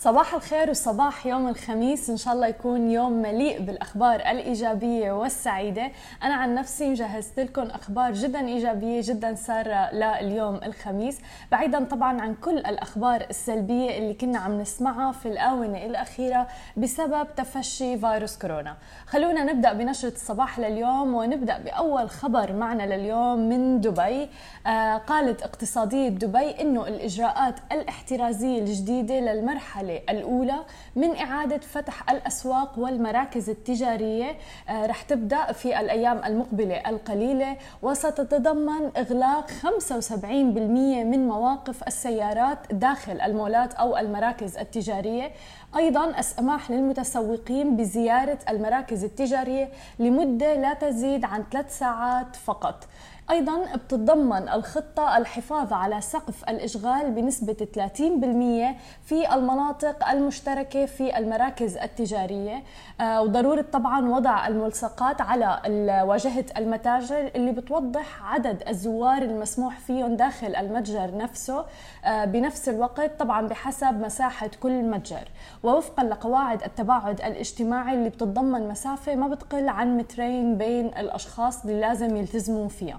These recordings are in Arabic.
صباح الخير وصباح يوم الخميس. إن شاء الله يكون يوم مليء بالأخبار الإيجابية والسعيدة. أنا عن نفسي مجهزت لكم أخبار جدا إيجابية جدا سارة لليوم الخميس. بعيدا طبعا عن كل الأخبار السلبية اللي كنا عم نسمعها في الآونة الأخيرة بسبب تفشي فيروس كورونا. خلونا نبدأ بنشرة الصباح لليوم ونبدأ بأول خبر معنا لليوم من دبي. آه قالت اقتصادية دبي إنه الإجراءات الاحترازية الجديدة للمرحلة المرحلة الأولى من إعادة فتح الأسواق والمراكز التجارية. آه، رح تبدأ في الأيام المقبلة القليلة وستتضمن إغلاق 75% من مواقف السيارات داخل المولات أو المراكز التجارية. أيضا السماح للمتسوقين بزيارة المراكز التجارية لمدة لا تزيد عن ثلاث ساعات فقط. أيضا بتتضمن الخطة الحفاظ على سقف الإشغال بنسبة 30% في المناطق المشتركة في المراكز التجارية. آه، وضرورة طبعا وضع الملصقات على واجهة المتاجر اللي بتوضح عدد الزوار المسموح فيهم داخل المتجر نفسه. آه، بنفس الوقت طبعا بحسب مساحة كل متجر. ووفقا لقواعد التباعد الاجتماعي اللي بتتضمن مسافة ما بتقل عن مترين بين الأشخاص اللي لازم يلتزموا فيها.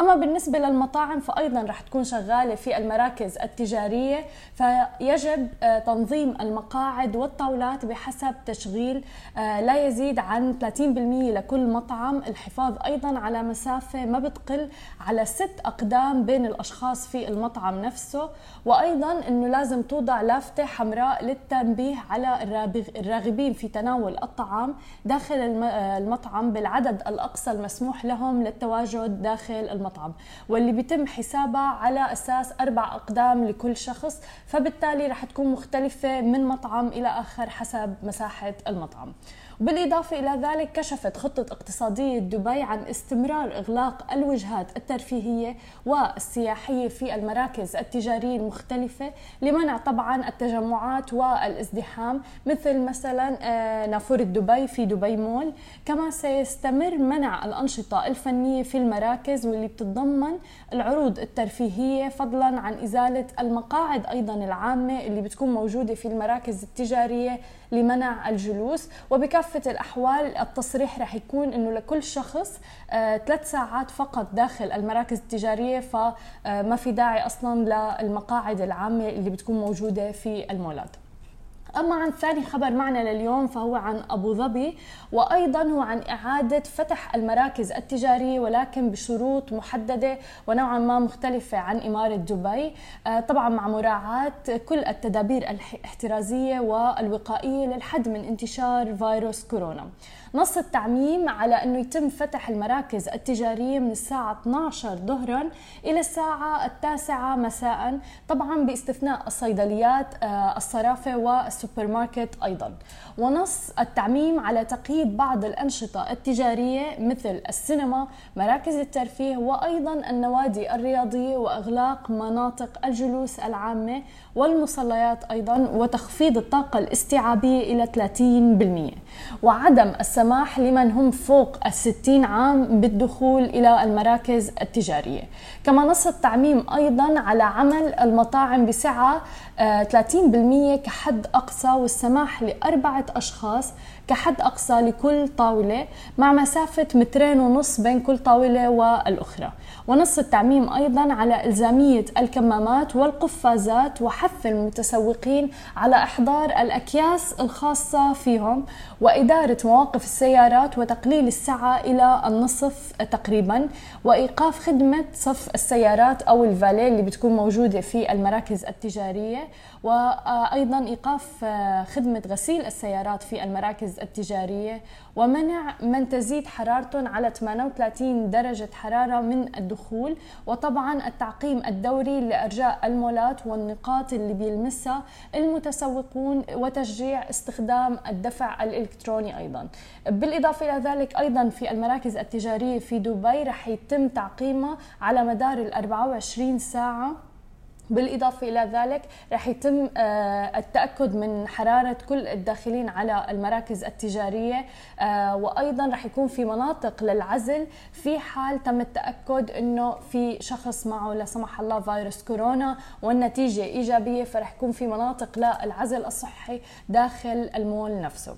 أما بالنسبة للمطاعم فايضا رح تكون شغالة في المراكز التجارية فيجب آه، تنظيم المقاعد والطاولات بحسب تشغيل آه، لا يزيد عن 30% لكل مطعم. الحفاظ أيضا على مسافة ما بتقل على ست أقدام بين الأشخاص في المطعم نفسه. وأيضا إنه لازم توضع لافتة حمراء للتنبيه على الراغبين في تناول الطعام داخل آه، المطعم بالعدد الأقصى المسموح لهم للتواجد داخل المطعم. المطعم واللي بيتم حسابها على أساس أربع أقدام لكل شخص فبالتالي رح تكون مختلفة من مطعم إلى آخر حسب مساحة المطعم. بالإضافة إلى ذلك كشفت خطة اقتصادية دبي عن استمرار إغلاق الوجهات الترفيهية والسياحية في المراكز التجارية المختلفة لمنع طبعا التجمعات والازدحام مثل مثلا آه، نافورة دبي في دبي مول. كما سيستمر منع الأنشطة الفنية في المراكز واللي بتتضمن العروض الترفيهية فضلا عن إزالة المقاعد أيضا العامة اللي بتكون موجودة في المراكز التجارية لمنع الجلوس وبكافة الأحوال التصريح رح يكون أنه لكل شخص آه، ثلاث ساعات فقط داخل المراكز التجارية فما في داعي أصلا للمقاعد العامة اللي بتكون موجودة في المولات. أما عن ثاني خبر معنا لليوم فهو عن أبو ظبي وأيضا هو عن إعادة فتح المراكز التجارية ولكن بشروط محددة ونوعا ما مختلفة عن إمارة دبي. آه، طبعا مع مراعاة كل التدابير الاحترازية والوقائية للحد من انتشار فيروس كورونا. نص التعميم على أنه يتم فتح المراكز التجارية من الساعة 12 ظهرا إلى الساعة التاسعة مساء طبعا باستثناء الصيدليات آه، الصرافة والسوبر ماركت أيضا. ونص التعميم على تقييد بعض الأنشطة التجارية مثل السينما مراكز الترفيه وأيضا النوادي الرياضية وإغلاق مناطق الجلوس العامة والمصليات أيضا وتخفيض الطاقة الاستيعابية إلى 30% وعدم السماح لمن هم فوق الستين عام بالدخول إلى المراكز التجارية. كما نص التعميم أيضا على عمل المطاعم بسعة 30% آه، كحد أقصى والسماح لأربعة أشخاص كحد أقصى لكل طاولة مع مسافة مترين ونص بين كل طاولة والأخرى. ونص التعميم أيضا على إلزامية الكمامات والقفازات وحث المتسوقين على إحضار الأكياس الخاصة فيهم وإدارة مواقف السيارات وتقليل السعة إلى النصف تقريبا وإيقاف خدمة صف السيارات أو الفالي اللي بتكون موجودة في المراكز التجارية وأيضا إيقاف خدمة غسيل السيارات في المراكز التجارية ومنع من تزيد حرارتهم على 38 درجة حرارة من الدخول وطبعا التعقيم الدوري لأرجاء المولات والنقاط اللي بيلمسها المتسوقون وتشجيع استخدام الدفع الإلكتروني أيضا. بالإضافة إلى ذلك أيضا في المراكز التجارية في دبي رح يتم تعقيمها على مدار ال 24 ساعة. بالإضافة إلى ذلك رح يتم آه، التأكد من حرارة كل الداخلين على المراكز التجارية آه، وأيضا رح يكون في مناطق للعزل في حال تم التأكد أنه في شخص معه لا سمح الله فيروس كورونا والنتيجة إيجابية فرح يكون في مناطق للعزل الصحي داخل المول نفسه.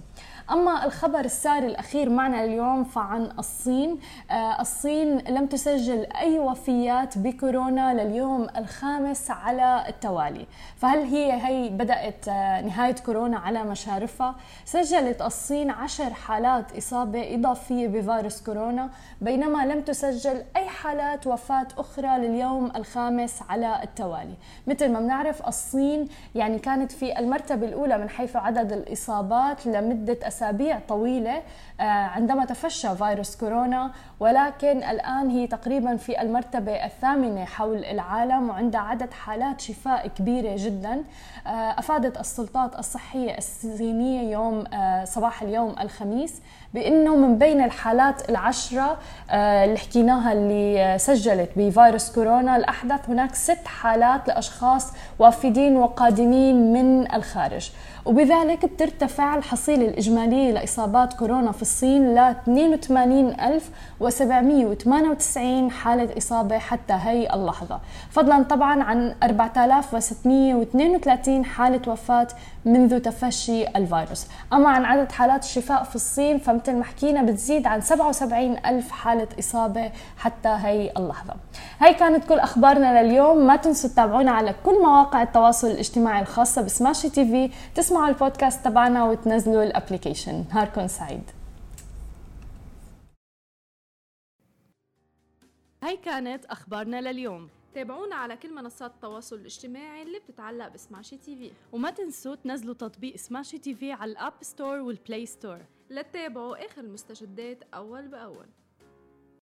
أما الخبر الساري الأخير معنا اليوم فعن الصين آه، الصين لم تسجل أي وفيات بكورونا لليوم الخامس على التوالي فهل هي هي بدأت آه، نهاية كورونا على مشارفها؟ سجلت الصين عشر حالات إصابة إضافية بفيروس كورونا بينما لم تسجل أي حالات وفاة أخرى لليوم الخامس على التوالي مثل ما بنعرف الصين يعني كانت في المرتبة الأولى من حيث عدد الإصابات لمدة أسابيع طويلة آه، عندما تفشى فيروس كورونا ولكن الآن هي تقريبا في المرتبة الثامنة حول العالم وعندها عدد حالات شفاء كبيرة جدا. آه، أفادت السلطات الصحية الصينية يوم آه، صباح اليوم الخميس بأنه من بين الحالات العشرة اللي حكيناها اللي سجلت بفيروس كورونا الأحدث هناك ست حالات لأشخاص وافدين وقادمين من الخارج. وبذلك بترتفع الحصيلة الإجمالية لإصابات كورونا في الصين ل 82798 حالة إصابة حتى هي اللحظة. فضلا طبعا عن 4632 حالة وفاة منذ تفشي الفيروس. أما عن عدد حالات الشفاء في الصين فمثل ما حكينا بتزيد عن 77 ألف حالة إصابة حتى هي اللحظة. هاي كانت كل أخبارنا لليوم. ما تنسوا تتابعونا على كل مواقع التواصل الاجتماعي الخاصة بسماشي تي في. تسمعوا البودكاست تبعنا وتنزلوا ال application. نهاركم سعيد. هاي كانت أخبارنا لليوم. تابعونا على كل منصات التواصل الاجتماعي اللي بتتعلق بسماشي تي في. وما تنسوا تنزلوا تطبيق سماشي تي في على ال App Store وال Play Store لتتابعوا آخر المستجدات أول بأول.